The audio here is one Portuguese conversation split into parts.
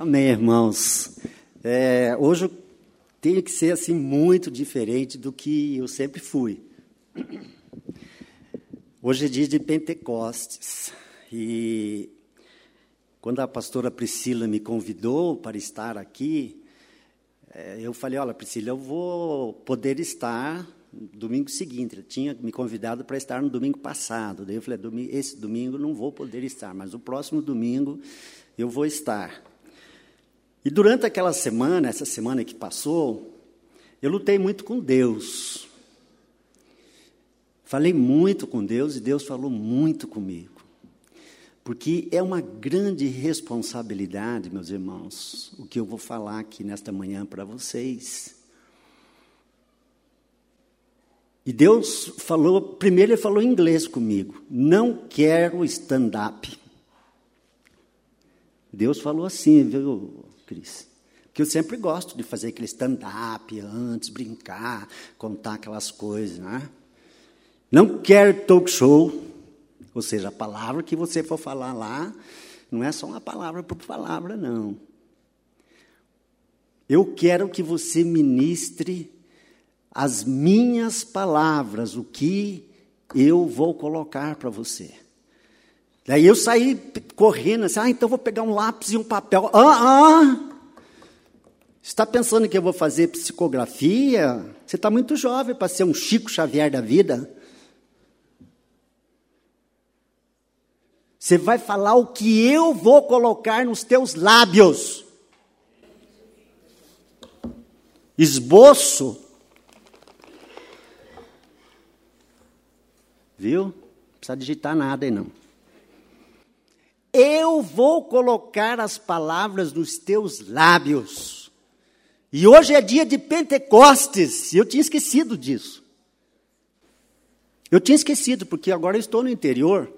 Amém, irmãos. É, hoje eu tenho que ser assim muito diferente do que eu sempre fui. Hoje é dia de Pentecostes e quando a pastora Priscila me convidou para estar aqui, é, eu falei: Olha, Priscila, eu vou poder estar domingo seguinte. Ele tinha me convidado para estar no domingo passado. Daí eu falei: Esse domingo não vou poder estar, mas o próximo domingo eu vou estar. E durante aquela semana, essa semana que passou, eu lutei muito com Deus. Falei muito com Deus e Deus falou muito comigo. Porque é uma grande responsabilidade, meus irmãos, o que eu vou falar aqui nesta manhã para vocês. E Deus falou, primeiro ele falou em inglês comigo, não quero stand-up. Deus falou assim, viu, Cris. Porque eu sempre gosto de fazer aquele stand-up antes, brincar, contar aquelas coisas, né? Não quero talk show, ou seja, a palavra que você for falar lá, não é só uma palavra por palavra, não. Eu quero que você ministre as minhas palavras, o que eu vou colocar para você. Daí eu saí correndo assim, ah, então vou pegar um lápis e um papel. Ah, ah! Está pensando que eu vou fazer psicografia? Você está muito jovem para ser um Chico Xavier da vida. Você vai falar o que eu vou colocar nos teus lábios. Esboço. Viu? Não precisa digitar nada aí não. Eu vou colocar as palavras nos teus lábios. E hoje é dia de Pentecostes, e eu tinha esquecido disso. Eu tinha esquecido, porque agora eu estou no interior.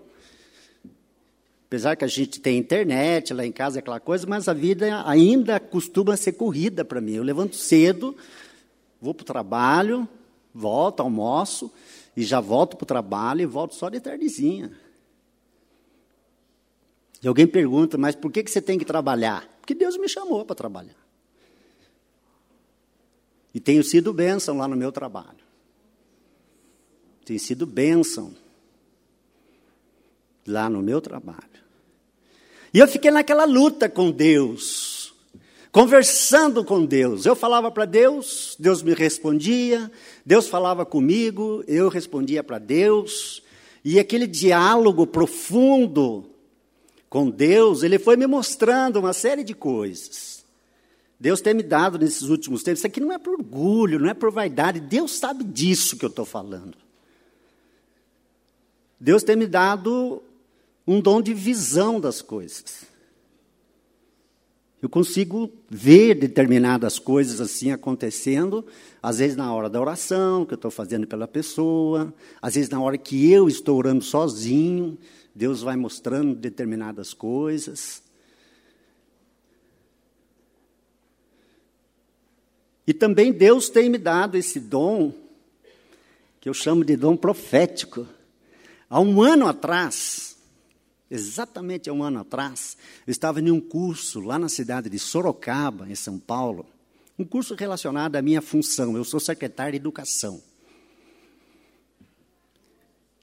Apesar que a gente tem internet lá em casa, aquela coisa, mas a vida ainda costuma ser corrida para mim. Eu levanto cedo, vou para o trabalho, volto, almoço, e já volto para o trabalho e volto só de tardezinha. E alguém pergunta, mas por que, que você tem que trabalhar? Porque Deus me chamou para trabalhar. E tenho sido bênção lá no meu trabalho. Tenho sido bênção lá no meu trabalho. E eu fiquei naquela luta com Deus, conversando com Deus. Eu falava para Deus, Deus me respondia, Deus falava comigo, eu respondia para Deus. E aquele diálogo profundo com Deus, ele foi me mostrando uma série de coisas. Deus tem me dado nesses últimos tempos. Isso aqui não é por orgulho, não é por vaidade. Deus sabe disso que eu estou falando. Deus tem me dado um dom de visão das coisas. Eu consigo ver determinadas coisas assim acontecendo, às vezes na hora da oração, que eu estou fazendo pela pessoa, às vezes na hora que eu estou orando sozinho, Deus vai mostrando determinadas coisas. E também Deus tem me dado esse dom, que eu chamo de dom profético. Há um ano atrás, exatamente há um ano atrás, eu estava em um curso lá na cidade de Sorocaba, em São Paulo, um curso relacionado à minha função. Eu sou secretário de educação.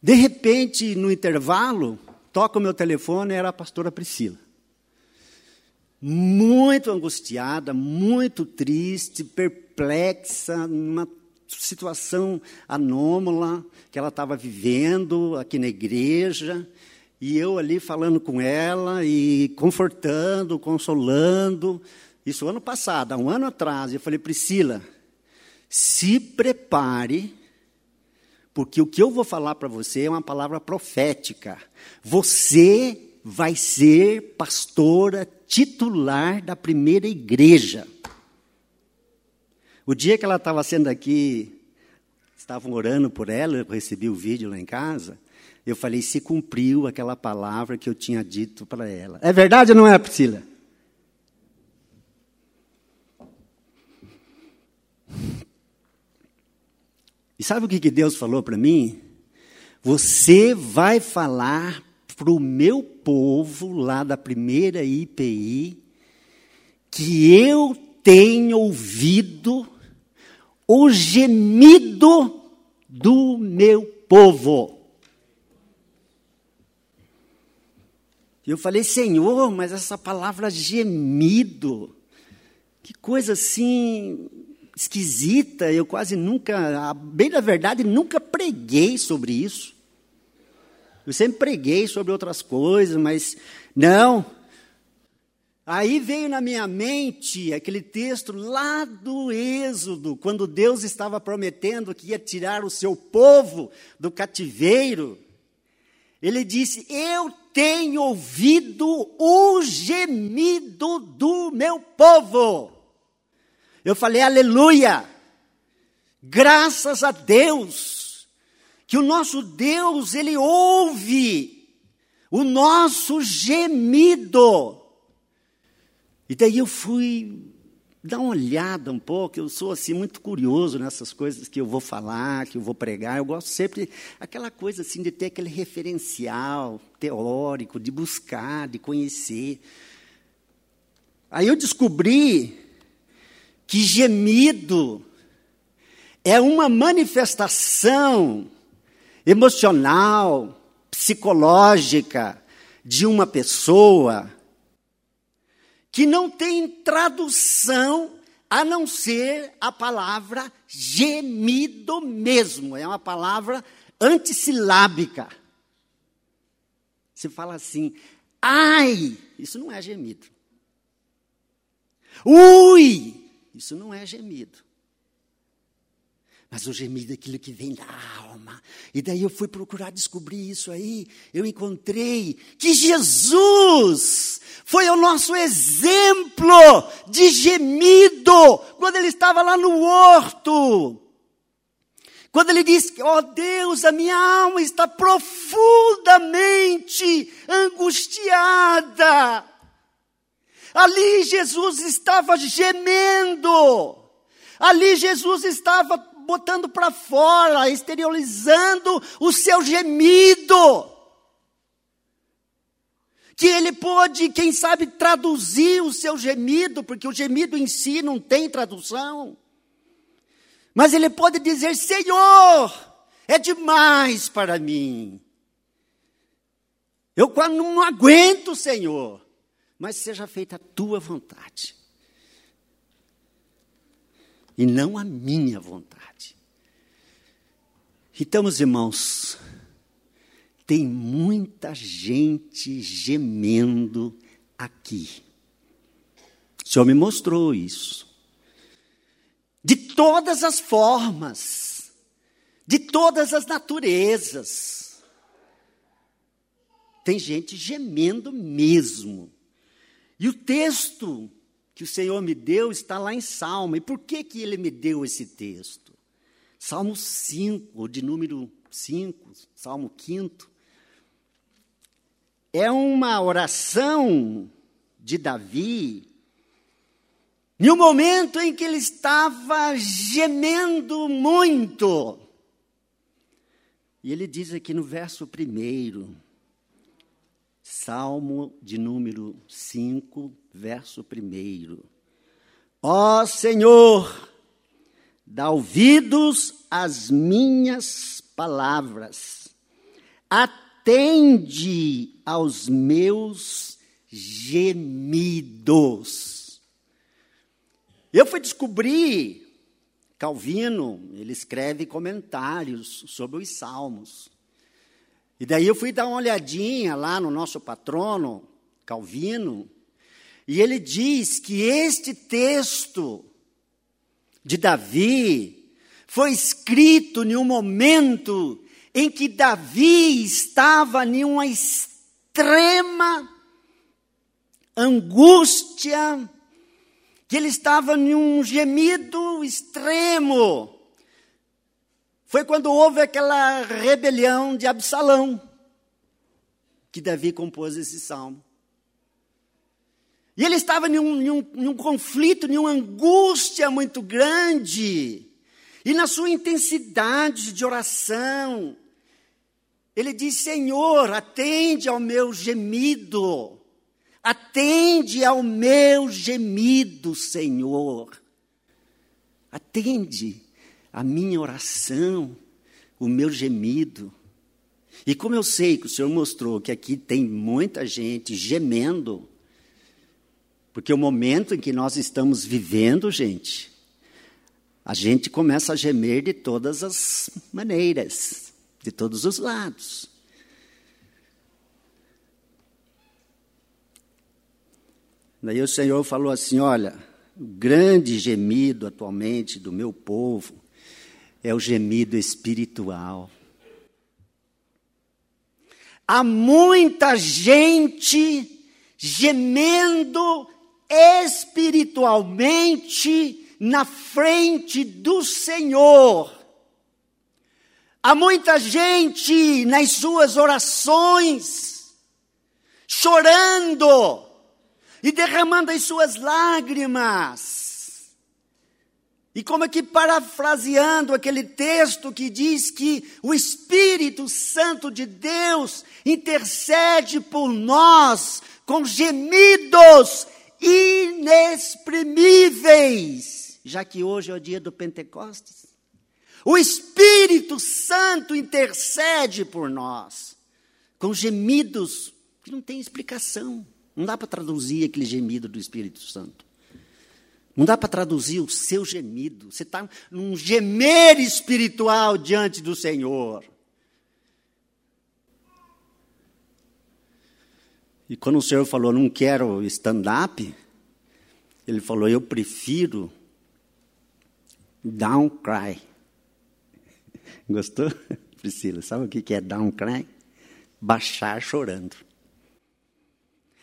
De repente, no intervalo, toca o meu telefone, era a pastora Priscila. Muito angustiada, muito triste, perplexa, numa situação anômala que ela estava vivendo aqui na igreja. E eu ali falando com ela e confortando, consolando. Isso ano passado, há um ano atrás. Eu falei, Priscila, se prepare porque o que eu vou falar para você é uma palavra profética. Você vai ser pastora titular da primeira igreja. O dia que ela estava sendo aqui, estavam orando por ela, eu recebi o vídeo lá em casa, eu falei, se cumpriu aquela palavra que eu tinha dito para ela. É verdade ou não é, Priscila? E sabe o que, que Deus falou para mim? Você vai falar para o meu povo lá da primeira IPI que eu tenho ouvido o gemido do meu povo. Eu falei, Senhor, mas essa palavra gemido, que coisa assim esquisita, eu quase nunca, bem da verdade, nunca preguei sobre isso. Eu sempre preguei sobre outras coisas, mas não. Aí veio na minha mente aquele texto lá do Êxodo, quando Deus estava prometendo que ia tirar o seu povo do cativeiro. Ele disse: Eu tenho ouvido o gemido do meu povo. Eu falei, aleluia! Graças a Deus, que o nosso Deus, Ele ouve o nosso gemido. E daí eu fui dar uma olhada um pouco, eu sou assim muito curioso nessas coisas que eu vou falar, que eu vou pregar, eu gosto sempre aquela coisa assim de ter aquele referencial teórico, de buscar, de conhecer. Aí eu descobri que gemido é uma manifestação emocional, psicológica de uma pessoa que não tem tradução a não ser a palavra gemido mesmo. É uma palavra antissilábica. Você fala assim, ai, isso não é gemido. Ui, isso não é gemido. Mas o gemido é aquilo que vem da alma. E daí eu fui procurar descobrir isso aí. Eu encontrei que Jesus foi o nosso exemplo de gemido quando ele estava lá no horto. Quando ele disse: Ó oh Deus, a minha alma está profundamente angustiada. Ali Jesus estava gemendo. Ali Jesus estava botando para fora, exteriorizando o seu gemido. Que ele pôde, quem sabe, traduzir o seu gemido, porque o gemido em si não tem tradução. Mas ele pode dizer: Senhor, é demais para mim. Eu não aguento, Senhor, mas seja feita a tua vontade e não a minha vontade. Então, meus irmãos, tem muita gente gemendo aqui. O Senhor me mostrou isso. De todas as formas, de todas as naturezas. Tem gente gemendo mesmo. E o texto que o Senhor me deu está lá em Salmo. E por que, que ele me deu esse texto? Salmo 5, de número 5, Salmo 5. É uma oração de Davi, em um momento em que ele estava gemendo muito. E ele diz aqui no verso primeiro, Salmo de número 5, verso 1. Ó Senhor, dá ouvidos às minhas palavras, atende aos meus gemidos. Eu fui descobrir, Calvino, ele escreve comentários sobre os salmos. E daí eu fui dar uma olhadinha lá no nosso patrono, Calvino, e ele diz que este texto de Davi foi escrito em um momento em que Davi estava em uma extrema angústia, que ele estava em um gemido extremo. Foi quando houve aquela rebelião de Absalão que Davi compôs esse salmo. E ele estava em um, em, um, em um, conflito, em uma angústia muito grande. E na sua intensidade de oração, ele diz: Senhor, atende ao meu gemido, Atende ao meu gemido, Senhor. Atende a minha oração, o meu gemido. E como eu sei que o Senhor mostrou que aqui tem muita gente gemendo, porque o momento em que nós estamos vivendo, gente, a gente começa a gemer de todas as maneiras, de todos os lados. Daí o Senhor falou assim: olha, o grande gemido atualmente do meu povo é o gemido espiritual. Há muita gente gemendo espiritualmente na frente do Senhor. Há muita gente nas suas orações chorando e derramando as suas lágrimas e como é que parafraseando aquele texto que diz que o Espírito Santo de Deus intercede por nós com gemidos inexprimíveis, já que hoje é o dia do Pentecostes. O Espírito Santo intercede por nós com gemidos que não tem explicação. Não dá para traduzir aquele gemido do Espírito Santo. Não dá para traduzir o seu gemido. Você está num gemer espiritual diante do Senhor. E quando o Senhor falou, não quero stand-up, ele falou, eu prefiro down cry. Gostou, Priscila? Sabe o que é down cry? Baixar chorando.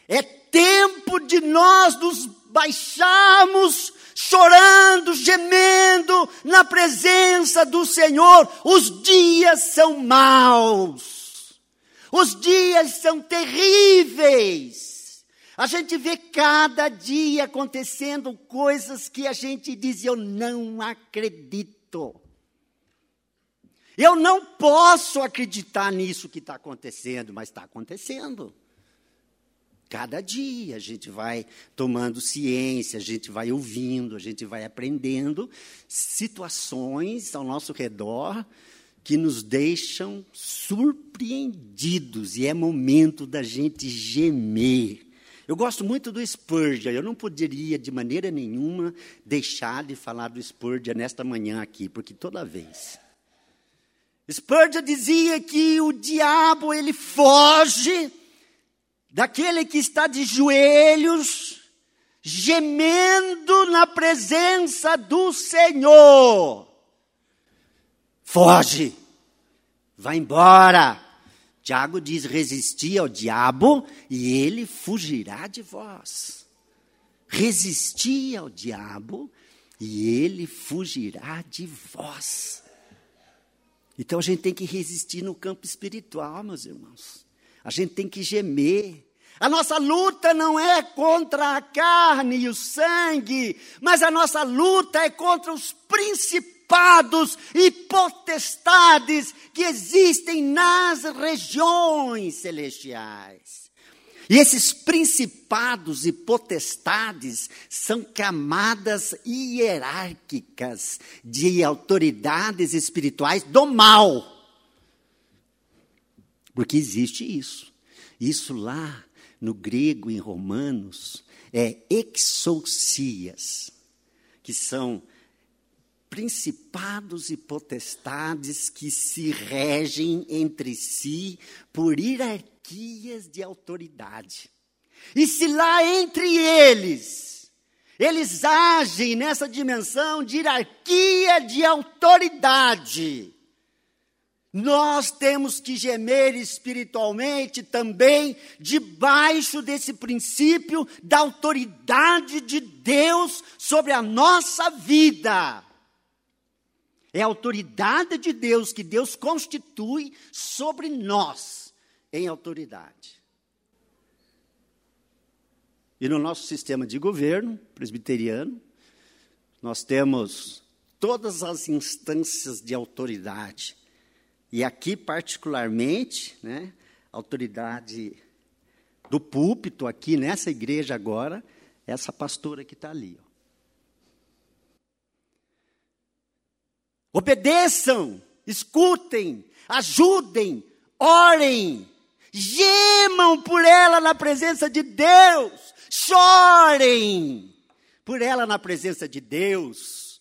É tempo de nós nos baixarmos chorando, gemendo na presença do Senhor. Os dias são maus. Os dias são terríveis. A gente vê cada dia acontecendo coisas que a gente diz: eu não acredito. Eu não posso acreditar nisso que está acontecendo, mas está acontecendo. Cada dia a gente vai tomando ciência, a gente vai ouvindo, a gente vai aprendendo situações ao nosso redor que nos deixam surpreendidos e é momento da gente gemer. Eu gosto muito do Spurgeon, eu não poderia de maneira nenhuma deixar de falar do Spurgeon nesta manhã aqui, porque toda vez. Spurgeon dizia que o diabo ele foge daquele que está de joelhos, gemendo na presença do Senhor. Foge, vai embora. Tiago diz: resistir ao diabo e ele fugirá de vós. Resistir ao diabo e ele fugirá de vós. Então a gente tem que resistir no campo espiritual, meus irmãos. A gente tem que gemer. A nossa luta não é contra a carne e o sangue, mas a nossa luta é contra os principados e potestades que existem nas regiões celestiais. E esses principados e potestades são camadas hierárquicas de autoridades espirituais do mal. Porque existe isso. Isso lá no grego, em Romanos, é exousias, que são principados e potestades que se regem entre si por hierarquias de autoridade. E se lá entre eles, eles agem nessa dimensão de hierarquia de autoridade, nós temos que gemer espiritualmente também debaixo desse princípio da autoridade de Deus sobre a nossa vida. É a autoridade de Deus que Deus constitui sobre nós em autoridade. E no nosso sistema de governo presbiteriano, nós temos todas as instâncias de autoridade e aqui, particularmente, né, autoridade do púlpito aqui nessa igreja agora, essa pastora que está ali. Ó. Obedeçam, escutem, ajudem, orem, gemam por ela na presença de Deus, chorem por ela na presença de Deus.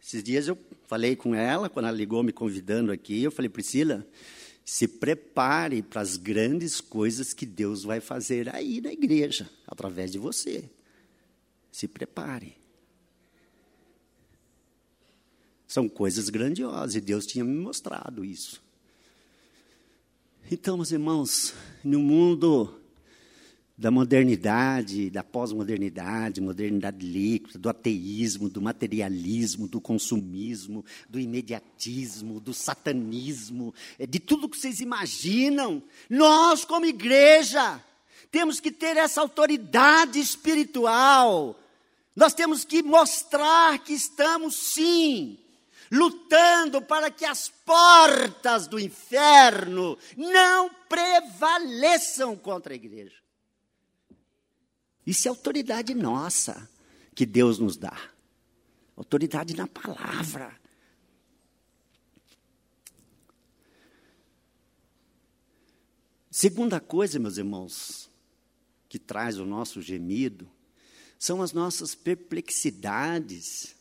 Esses dias eu falei com ela, quando ela ligou me convidando aqui, eu falei, Priscila, se prepare para as grandes coisas que Deus vai fazer aí na igreja, através de você. Se prepare. São coisas grandiosas e Deus tinha me mostrado isso. Então, meus irmãos, no mundo da modernidade, da pós-modernidade, modernidade líquida, do ateísmo, do materialismo, do consumismo, do imediatismo, do satanismo, é, de tudo que vocês imaginam. Nós, como igreja, temos que ter essa autoridade espiritual. Nós temos que mostrar que estamos, sim, lutando para que as portas do inferno não prevaleçam contra a igreja. Isso é autoridade nossa que Deus nos dá. Autoridade na palavra. Segunda coisa, meus irmãos, que traz o nosso gemido, são as nossas perplexidades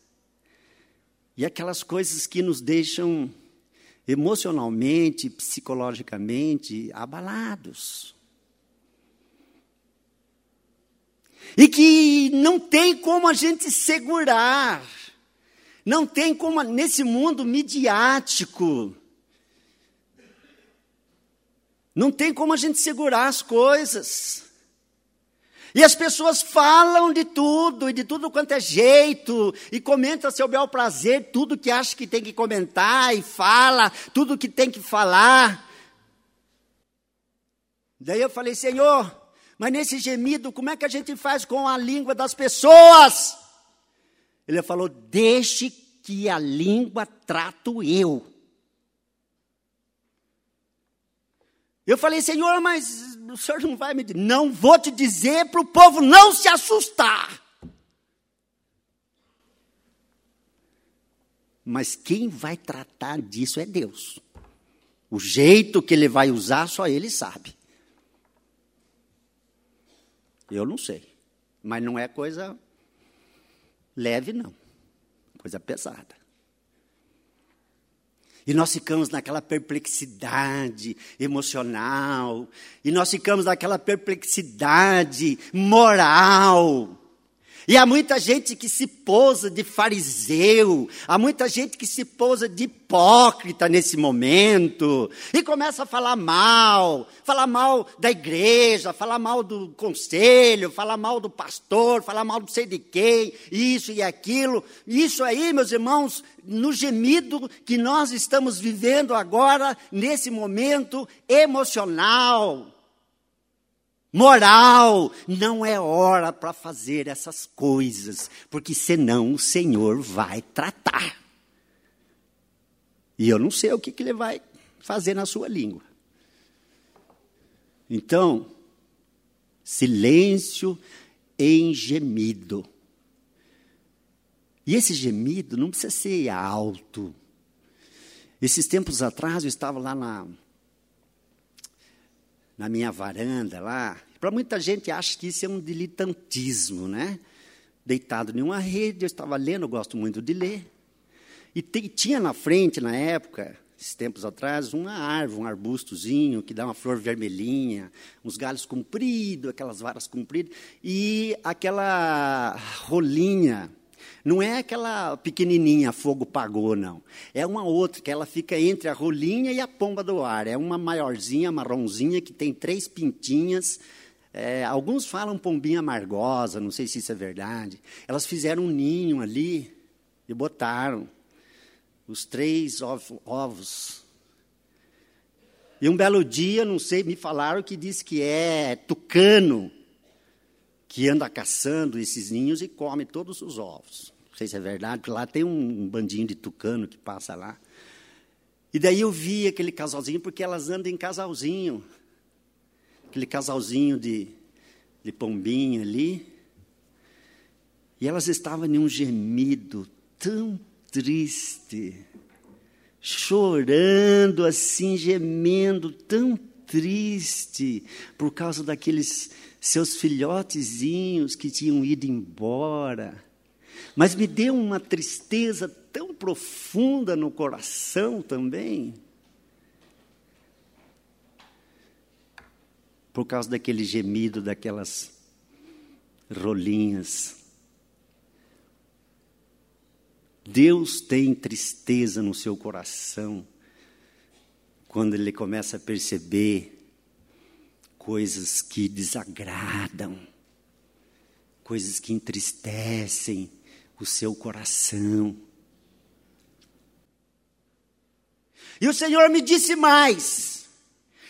e aquelas coisas que nos deixam emocionalmente, psicologicamente abalados. e que não tem como a gente segurar, não tem como, nesse mundo midiático, não tem como a gente segurar as coisas. E as pessoas falam de tudo, e de tudo quanto é jeito, e comenta seu bel prazer, tudo que acha que tem que comentar, e fala tudo que tem que falar. Daí eu falei, Senhor, mas nesse gemido, como é que a gente faz com a língua das pessoas? Ele falou: deixe que a língua trato eu. Eu falei, Senhor, mas o senhor não vai me dizer. Não vou te dizer para o povo não se assustar. Mas quem vai tratar disso é Deus. O jeito que ele vai usar, só ele sabe. Eu não sei. Mas não é coisa leve, não. Coisa pesada. E nós ficamos naquela perplexidade emocional, e nós ficamos naquela perplexidade moral. E há muita gente que se pousa de fariseu, há muita gente que se pousa de hipócrita nesse momento, e começa a falar mal, falar mal da igreja, falar mal do conselho, falar mal do pastor, falar mal do sei de quem, isso e aquilo. Isso aí, meus irmãos, no gemido que nós estamos vivendo agora, nesse momento emocional moral. Não é hora para fazer essas coisas, porque senão o Senhor vai tratar. E eu não sei o que, que ele vai fazer na sua língua. Então, silêncio em gemido. E esse gemido não precisa ser alto. Esses tempos atrás eu estava lá na, na minha varanda lá. Para muita gente acha que isso é um diletantismo, né? Deitado em uma rede, eu estava lendo, eu gosto muito de ler. E tinha na frente, na época, esses tempos atrás, uma árvore, um arbustozinho que dá uma flor vermelhinha, uns galhos compridos, aquelas varas compridas, e aquela rolinha não é aquela pequenininha, fogo pagou, não. É uma outra, que ela fica entre a rolinha e a pomba do ar. É uma maiorzinha, marronzinha, que tem três pintinhas. É, alguns falam pombinha amargosa, não sei se isso é verdade. Elas fizeram um ninho ali e botaram os três ovos. E um belo dia, não sei, me falaram que diz que é tucano que anda caçando esses ninhos e come todos os ovos. Não sei se é verdade, porque lá tem um bandinho de tucano que passa lá. E daí eu vi aquele casalzinho, porque elas andam em casalzinho. Aquele casalzinho de, de pombinha ali. E elas estavam em um gemido tão triste, chorando assim, gemendo, tão triste, por causa daqueles seus filhotezinhos que tinham ido embora. Mas me deu uma tristeza tão profunda no coração também. Por causa daquele gemido, daquelas rolinhas. Deus tem tristeza no seu coração quando ele começa a perceber coisas que desagradam, coisas que entristecem o seu coração. E o Senhor me disse mais: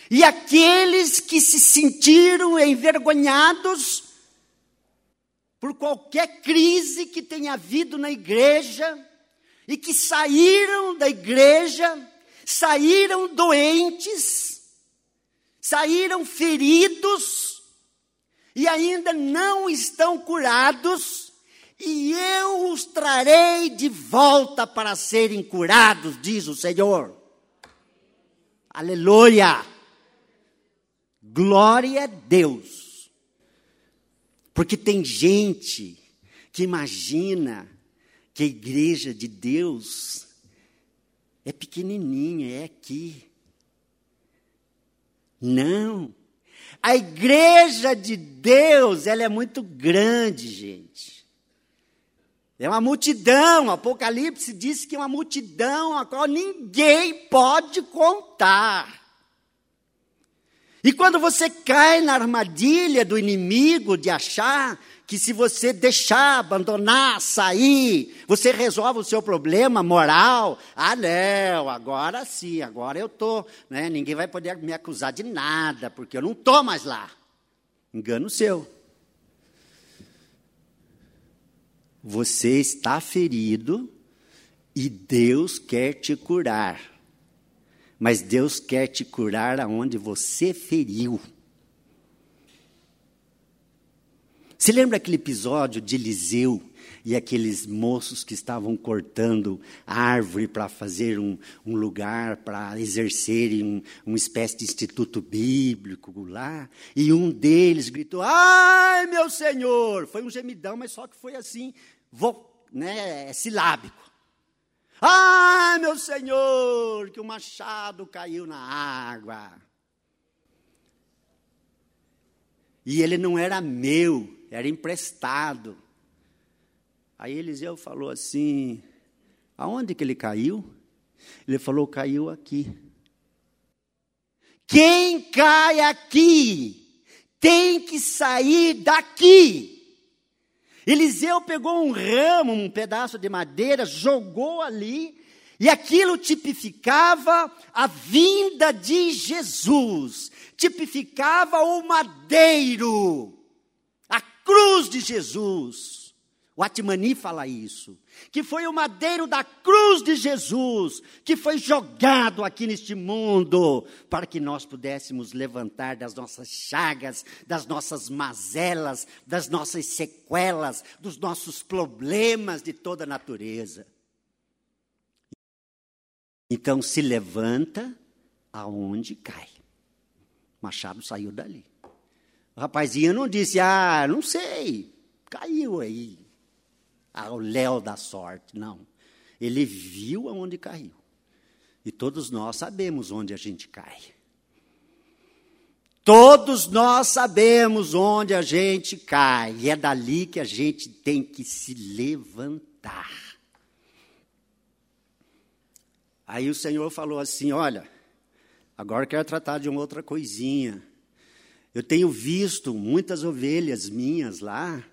e aqueles que se sentiram envergonhados por qualquer crise que tenha havido na igreja, e que saíram da igreja, saíram doentes, saíram feridos, e ainda não estão curados, e eu os trarei de volta para serem curados, diz o Senhor. Aleluia! Glória a Deus. Porque tem gente que imagina que a igreja de Deus é pequenininha, é aqui. Não. A igreja de Deus, ela é muito grande, gente. É uma multidão, o Apocalipse diz que é uma multidão a qual ninguém pode contar. E quando você cai na armadilha do inimigo de achar que se você deixar, abandonar, sair, você resolve o seu problema moral. Ah, não, agora sim, agora eu estou, né? ninguém vai poder me acusar de nada, porque eu não estou mais lá. Engano seu. Você está ferido e Deus quer te curar. Mas Deus quer te curar aonde você feriu. Se lembra aquele episódio de Eliseu e aqueles moços que estavam cortando árvore para fazer um, um lugar para exercerem um, uma espécie de instituto bíblico lá? E um deles gritou: Ai, meu senhor! Foi um gemidão, mas só que foi assim, vou, né, silábico. Ai, meu senhor, que o machado caiu na água. E ele não era meu, era emprestado. Aí Eliseu falou assim: aonde que ele caiu? Ele falou: caiu aqui. Quem cai aqui tem que sair daqui. Eliseu pegou um ramo, um pedaço de madeira, jogou ali, e aquilo tipificava a vinda de Jesus, tipificava o madeiro, cruz de Jesus. O Atmani fala isso, que foi o madeiro da cruz de Jesus, que foi jogado aqui neste mundo, para que nós pudéssemos levantar das nossas chagas, das nossas mazelas, das nossas sequelas, dos nossos problemas de toda natureza. Então se levanta aonde cai. Machado saiu dali. O rapazinho não disse, ah, não sei, caiu aí ao léu da sorte. Não. Ele viu aonde caiu. E todos nós sabemos onde a gente cai. Todos nós sabemos onde a gente cai. E é dali que a gente tem que se levantar. Aí o Senhor falou assim: Olha, agora quero tratar de uma outra coisinha. Eu tenho visto muitas ovelhas minhas lá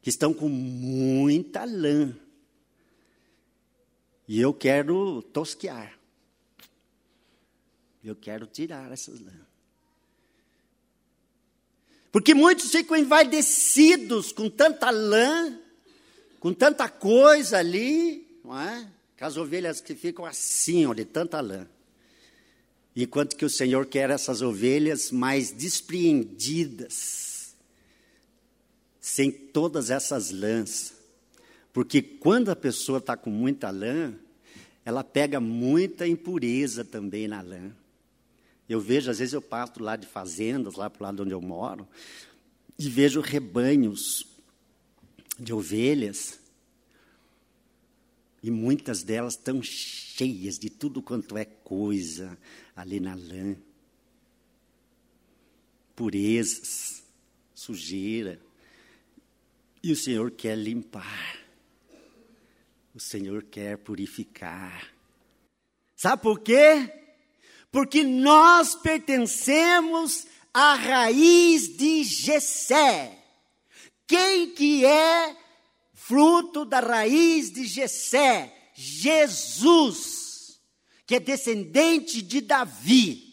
que estão com muita lã. E eu quero tosquear. Eu quero tirar essas lãs. Porque muitos ficam envaidecidos com tanta lã, com tanta coisa ali, não é? as ovelhas que ficam assim, ó, de tanta lã. Enquanto que o Senhor quer essas ovelhas mais despreendidas, sem todas essas lãs. Porque quando a pessoa está com muita lã, ela pega muita impureza também na lã. Eu vejo, às vezes eu passo lá de fazendas, lá para o lado onde eu moro, e vejo rebanhos de ovelhas, e muitas delas estão cheias de tudo quanto é coisa ali na lã. Purezas, sujeira. E o Senhor quer limpar. O Senhor quer purificar. Sabe por quê? Porque nós pertencemos à raiz de Jessé. Quem que é fruto da raiz de Jessé? Jesus, que é descendente de Davi.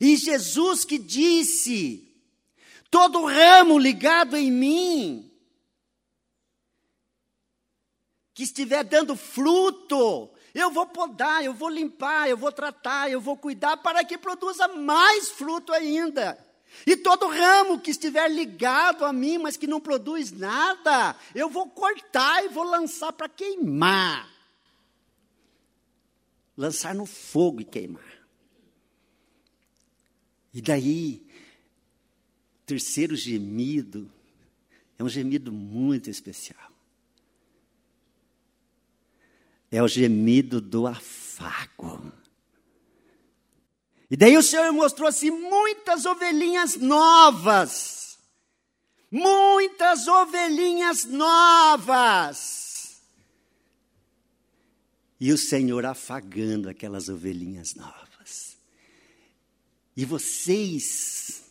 E Jesus que disse: todo ramo ligado em mim, que estiver dando fruto, eu vou podar, eu vou limpar, eu vou tratar, eu vou cuidar para que produza mais fruto ainda. E todo ramo que estiver ligado a mim, mas que não produz nada, eu vou cortar e vou lançar para queimar. Lançar no fogo e queimar. E daí, terceiro gemido, é um gemido muito especial. É o gemido do afago. E daí o Senhor mostrou assim muitas ovelhinhas novas. Muitas ovelhinhas novas. E o Senhor afagando aquelas ovelhinhas novas. E vocês,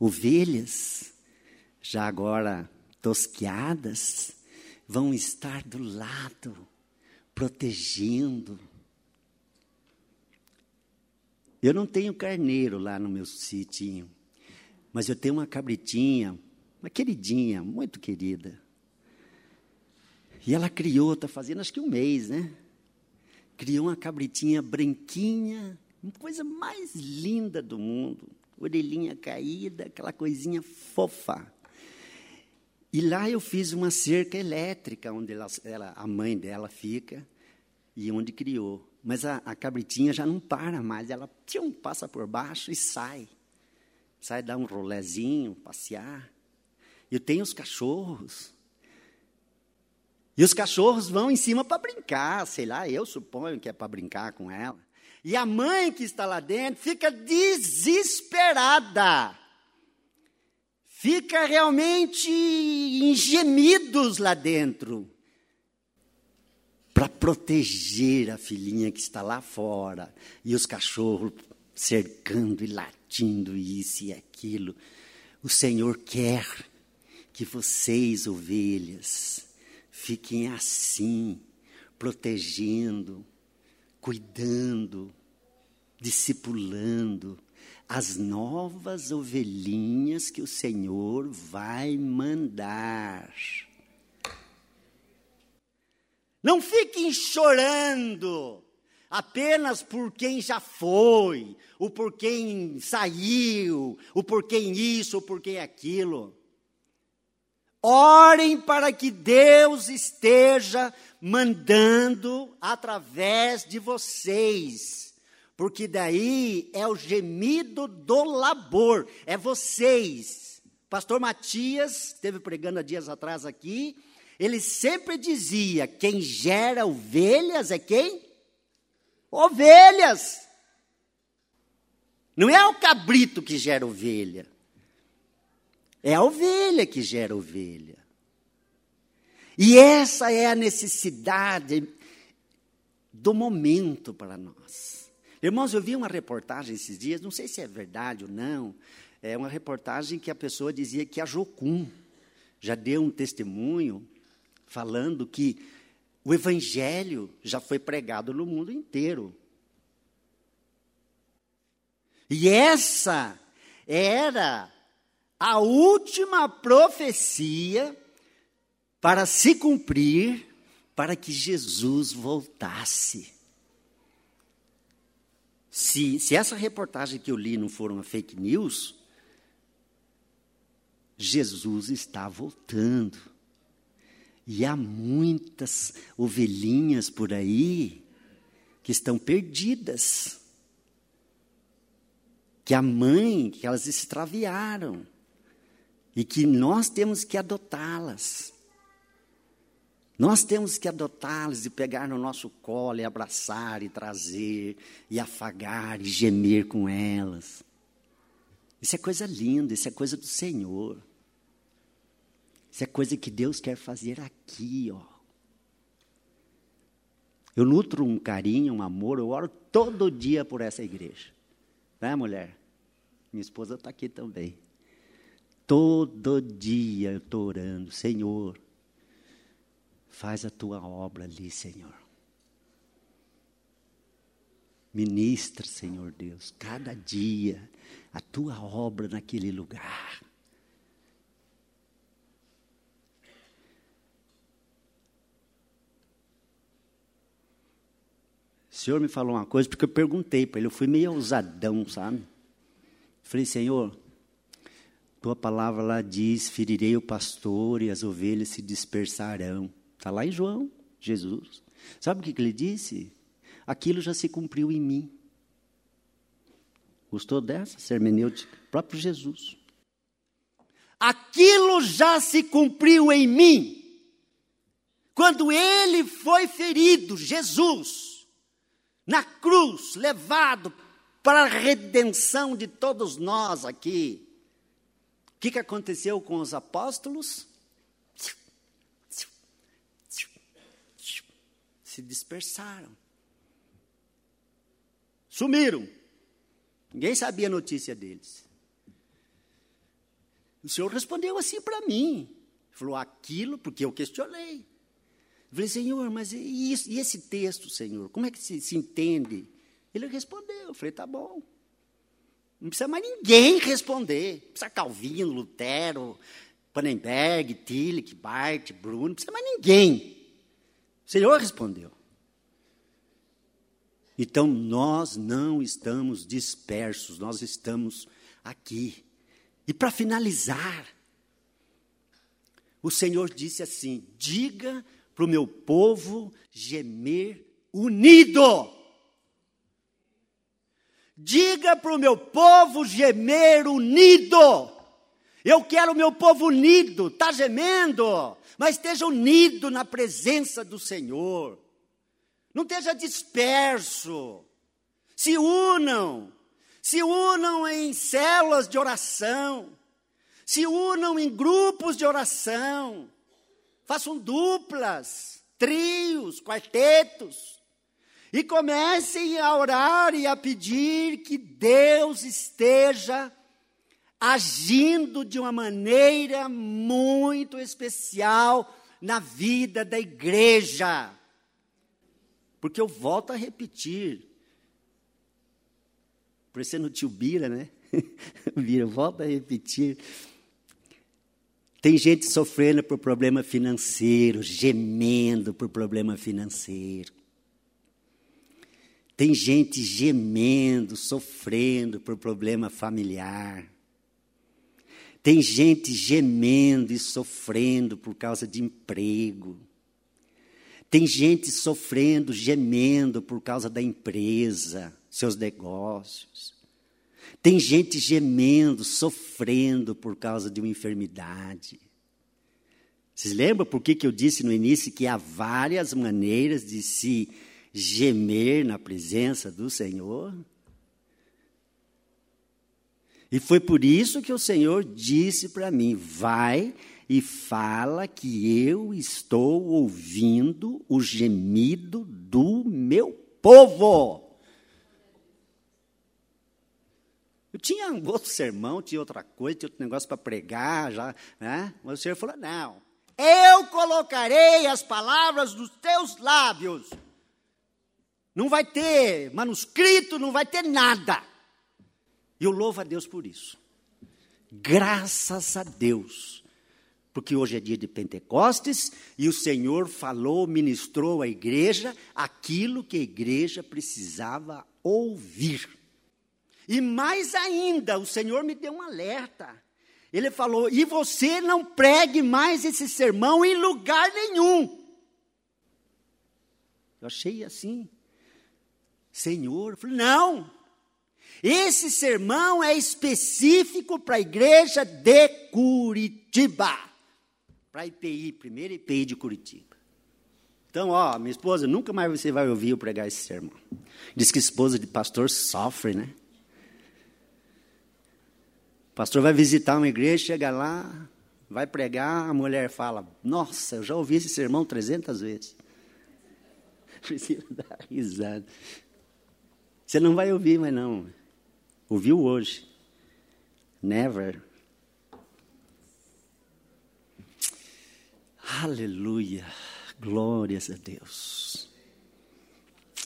ovelhas, já agora tosqueadas, vão estar do lado protegendo. Eu não tenho carneiro lá no meu sitinho, mas eu tenho uma cabritinha, uma queridinha, muito querida. E ela criou, está fazendo acho que um mês, né? Criou uma cabritinha branquinha, coisa mais linda do mundo. Orelhinha caída, aquela coisinha fofa. E lá eu fiz uma cerca elétrica, onde ela, ela, a mãe dela fica e onde criou. Mas a, a cabritinha já não para mais, ela tchum, passa por baixo e sai. Sai dar um rolezinho, passear. Eu tenho os cachorros. E os cachorros vão em cima para brincar, sei lá, eu suponho que é para brincar com ela. E a mãe que está lá dentro fica desesperada fica realmente em gemidos lá dentro para proteger a filhinha que está lá fora e os cachorros cercando e latindo isso e aquilo. O Senhor quer que vocês, ovelhas, fiquem assim, protegendo, cuidando, discipulando, as novas ovelhinhas que o Senhor vai mandar. Não fiquem chorando apenas por quem já foi, ou por quem saiu, ou por quem isso, ou por quem aquilo. Orem para que Deus esteja mandando através de vocês porque daí é o gemido do labor, é vocês. Pastor Matias esteve pregando há dias atrás aqui, ele sempre dizia: quem gera ovelhas é quem? Ovelhas. Não é o cabrito que gera ovelha, é a ovelha que gera ovelha. E essa é a necessidade do momento para nós. Irmãos, eu vi uma reportagem esses dias, não sei se é verdade ou não, é uma reportagem que a pessoa dizia que a Jocum já deu um testemunho falando que o evangelho já foi pregado no mundo inteiro. E essa era a última profecia para se cumprir, para que Jesus voltasse. Se, se essa reportagem que eu li não for uma fake news, Jesus está voltando. E há muitas ovelhinhas por aí que estão perdidas. Que a mãe, que elas extraviaram. E que nós temos que adotá-las. Nós temos que adotá-las e pegar no nosso colo e abraçar e trazer e afagar e gemer com elas. Isso é coisa linda, isso é coisa do Senhor. Isso é coisa que Deus quer fazer aqui, ó. Eu nutro um carinho, um amor, eu oro todo dia por essa igreja. Né, mulher? Minha esposa está aqui também. Todo dia eu estou orando, Senhor, faz a tua obra ali, Senhor. Ministra, Senhor Deus, cada dia a tua obra naquele lugar. O Senhor me falou uma coisa, porque eu perguntei para ele, eu fui meio ousadão, sabe? Falei, Senhor, tua palavra lá diz: ferirei o pastor e as ovelhas se dispersarão. Está lá em João, Jesus. Sabe o que, que ele disse? Aquilo já se cumpriu em mim. Gostou dessa hermenêutica? O próprio Jesus. Aquilo já se cumpriu em mim. Quando ele foi ferido, Jesus, na cruz, levado para a redenção de todos nós aqui. O que, que aconteceu com os apóstolos? Se dispersaram. Sumiram. Ninguém sabia a notícia deles. O Senhor respondeu assim para mim. Falou aquilo, porque eu questionei. Eu falei, Senhor, mas e, isso, e esse texto, Senhor? Como é que se, se entende? Ele respondeu. Eu falei, tá bom. Não precisa mais ninguém responder. Não precisa Calvino, Lutero, Pannenberg, Tillich, Bart, Bruno, não precisa mais ninguém. O Senhor respondeu. Então nós não estamos dispersos, nós estamos aqui. E para finalizar, o Senhor disse assim: diga para o meu povo gemer unido. Diga para o meu povo gemer unido. Eu quero o meu povo unido, está gemendo, mas esteja unido na presença do Senhor. Não esteja disperso. Se unam, se unam em células de oração, se unam em grupos de oração, façam duplas, trios, quartetos e comecem a orar e a pedir que Deus esteja agindo de uma maneira muito especial na vida da igreja. Porque eu volto a repetir, parecendo o tio Bira, né? Bira, volta a repetir. Tem gente sofrendo por problema financeiro, gemendo por problema financeiro. Tem gente gemendo, sofrendo por problema familiar. Tem gente gemendo e sofrendo por causa de emprego. Tem gente sofrendo, gemendo por causa da empresa, seus negócios. Tem gente gemendo, sofrendo por causa de uma enfermidade. Vocês lembram por que, que eu disse no início que há várias maneiras de se gemer na presença do Senhor. E foi por isso que o Senhor disse para mim: vai e fala que eu estou ouvindo o gemido do meu povo. Eu tinha um outro sermão, tinha outra coisa, tinha outro negócio para pregar, já, né? Mas o Senhor falou: não, eu colocarei as palavras dos teus lábios não vai ter manuscrito, não vai ter nada. E eu louvo a Deus por isso. Graças a Deus. porque hoje é dia de Pentecostes e o Senhor falou, ministrou à igreja aquilo que a igreja precisava ouvir. E mais ainda, o Senhor me deu um alerta. Ele falou: e você não pregue mais esse sermão em lugar nenhum. Eu achei assim, Senhor, eu falei, não, esse sermão é específico para a igreja de Curitiba para a IPI, primeira IPI de Curitiba. Então, ó, minha esposa, nunca mais você vai ouvir eu pregar esse sermão. Diz que esposa de pastor sofre, né? O pastor vai visitar uma igreja, chega lá, vai pregar, a mulher fala: Nossa, eu já ouvi esse sermão 300 vezes. Precisa dar risada. Você não vai ouvir, mas não. Ouviu hoje. Never. Aleluia. Glórias a Deus.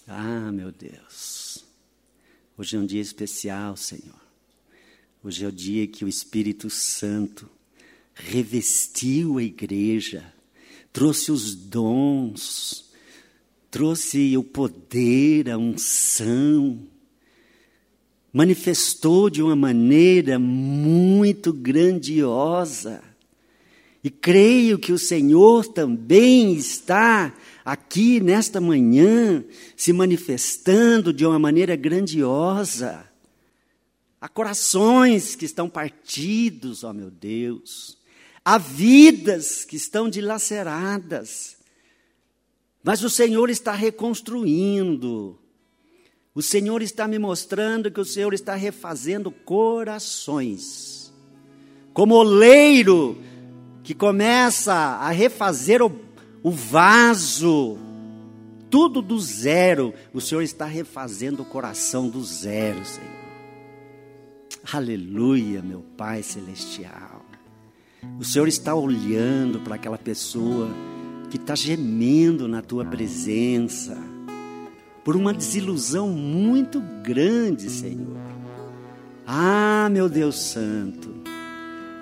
Ah, meu Deus. Hoje é um dia especial, Senhor. Hoje é o dia que o Espírito Santo revestiu a igreja, trouxe os dons, trouxe o poder, a unção, manifestou de uma maneira muito grandiosa e creio que o Senhor também está aqui nesta manhã se manifestando de uma maneira grandiosa. Há corações que estão partidos, ó meu Deus. Há vidas que estão dilaceradas. Mas o Senhor está reconstruindo. O Senhor está me mostrando que o Senhor está refazendo corações. Como oleiro que começa a refazer o, o vaso, tudo do zero. O Senhor está refazendo o coração do zero, Senhor. Aleluia, meu Pai Celestial. O Senhor está olhando para aquela pessoa que está gemendo na tua presença, por uma desilusão muito grande, Senhor. Ah, meu Deus Santo,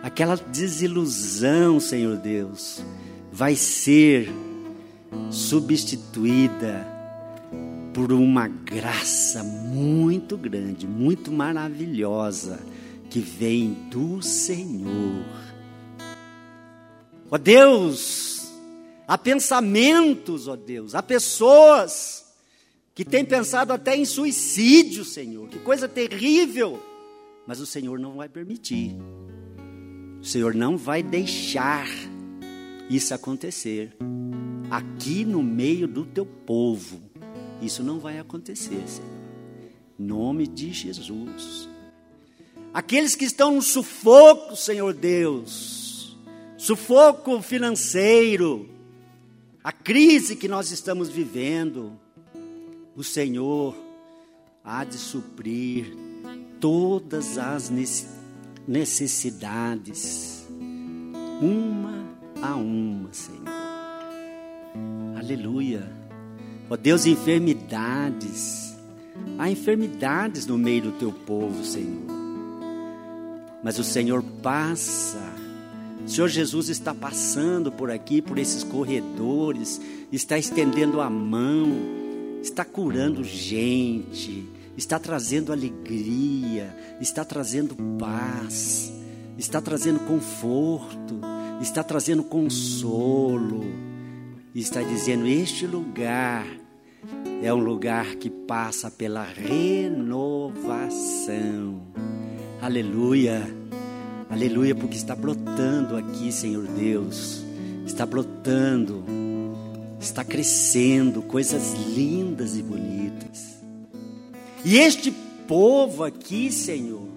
aquela desilusão, Senhor Deus, vai ser substituída por uma graça muito grande, muito maravilhosa, que vem do Senhor. Ó Deus, há pensamentos, ó Deus, há pessoas que têm pensado até em suicídio, Senhor, que coisa terrível, mas o Senhor não vai permitir. O Senhor não vai deixar isso acontecer. Aqui no meio do teu povo, isso não vai acontecer, Senhor. Nome de Jesus. Aqueles que estão no sufoco, Senhor Deus, sufoco financeiro, a crise que nós estamos vivendo, o Senhor há de suprir todas as necessidades uma a uma, Senhor. Aleluia. Ó Deus, enfermidades. Há enfermidades no meio do teu povo, Senhor. Mas o Senhor passa. O Senhor Jesus está passando por aqui, por esses corredores, está estendendo a mão, está curando gente está trazendo alegria, está trazendo paz, está trazendo conforto, está trazendo consolo, está dizendo: Este lugar é um lugar que passa pela renovação. Aleluia, aleluia, porque está brotando aqui, Senhor Deus, está brotando, está crescendo coisas lindas e bonitas. E este povo aqui, Senhor,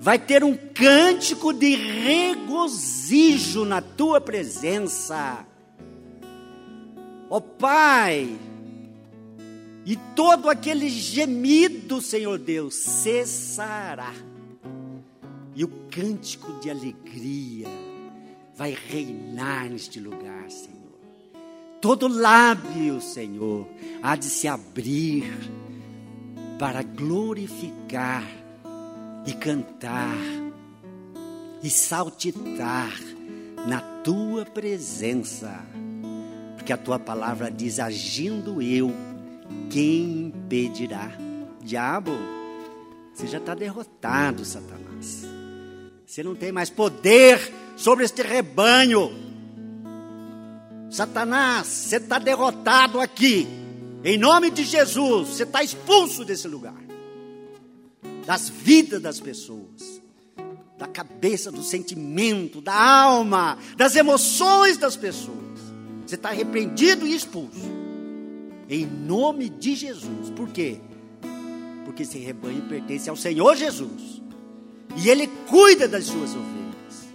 vai ter um cântico de regozijo na tua presença. Ó oh, Pai, e todo aquele gemido, Senhor Deus, cessará. E o cântico de alegria vai reinar neste lugar, Senhor. Todo lábio, Senhor, há de se abrir para glorificar e cantar e saltitar na tua presença. Porque a tua palavra diz: agindo eu, quem impedirá? Diabo, você já está derrotado, Satanás. Você não tem mais poder sobre este rebanho. Satanás, você está derrotado aqui. Em nome de Jesus, você está expulso desse lugar. Das vidas das pessoas, da cabeça, do sentimento, da alma, das emoções das pessoas. Você está repreendido e expulso. Em nome de Jesus. Por quê? Porque esse rebanho pertence ao Senhor Jesus. E Ele cuida das suas ovelhas.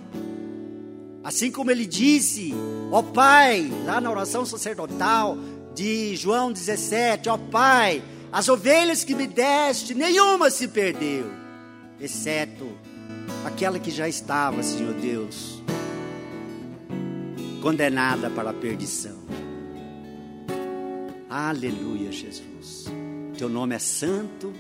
Assim como Ele disse, ó Pai, lá na oração sacerdotal de João 17, ó Pai, as ovelhas que me deste, nenhuma se perdeu, exceto aquela que já estava, Senhor Deus, condenada para a perdição. Aleluia, Jesus. Teu nome é santo,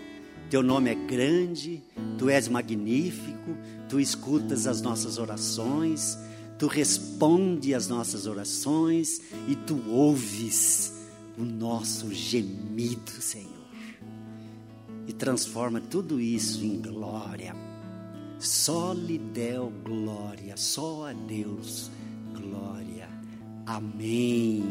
teu nome é grande, tu és magnífico, tu escutas as nossas orações, tu respondes às nossas orações e tu ouves o nosso gemido, Senhor. E transforma tudo isso em glória. Só lhe deu glória, só a Deus glória. Amém.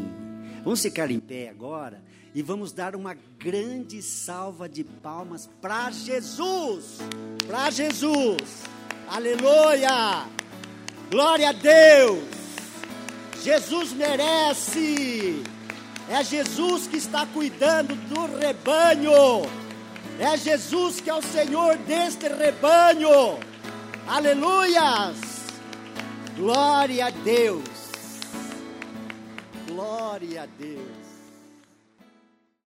Vamos ficar em pé agora e vamos dar uma grande salva de palmas para Jesus. Para Jesus. Aleluia! Glória a Deus! Jesus merece. É Jesus que está cuidando do rebanho. É Jesus que é o Senhor deste rebanho. Aleluias! Glória a Deus. Glória a Deus.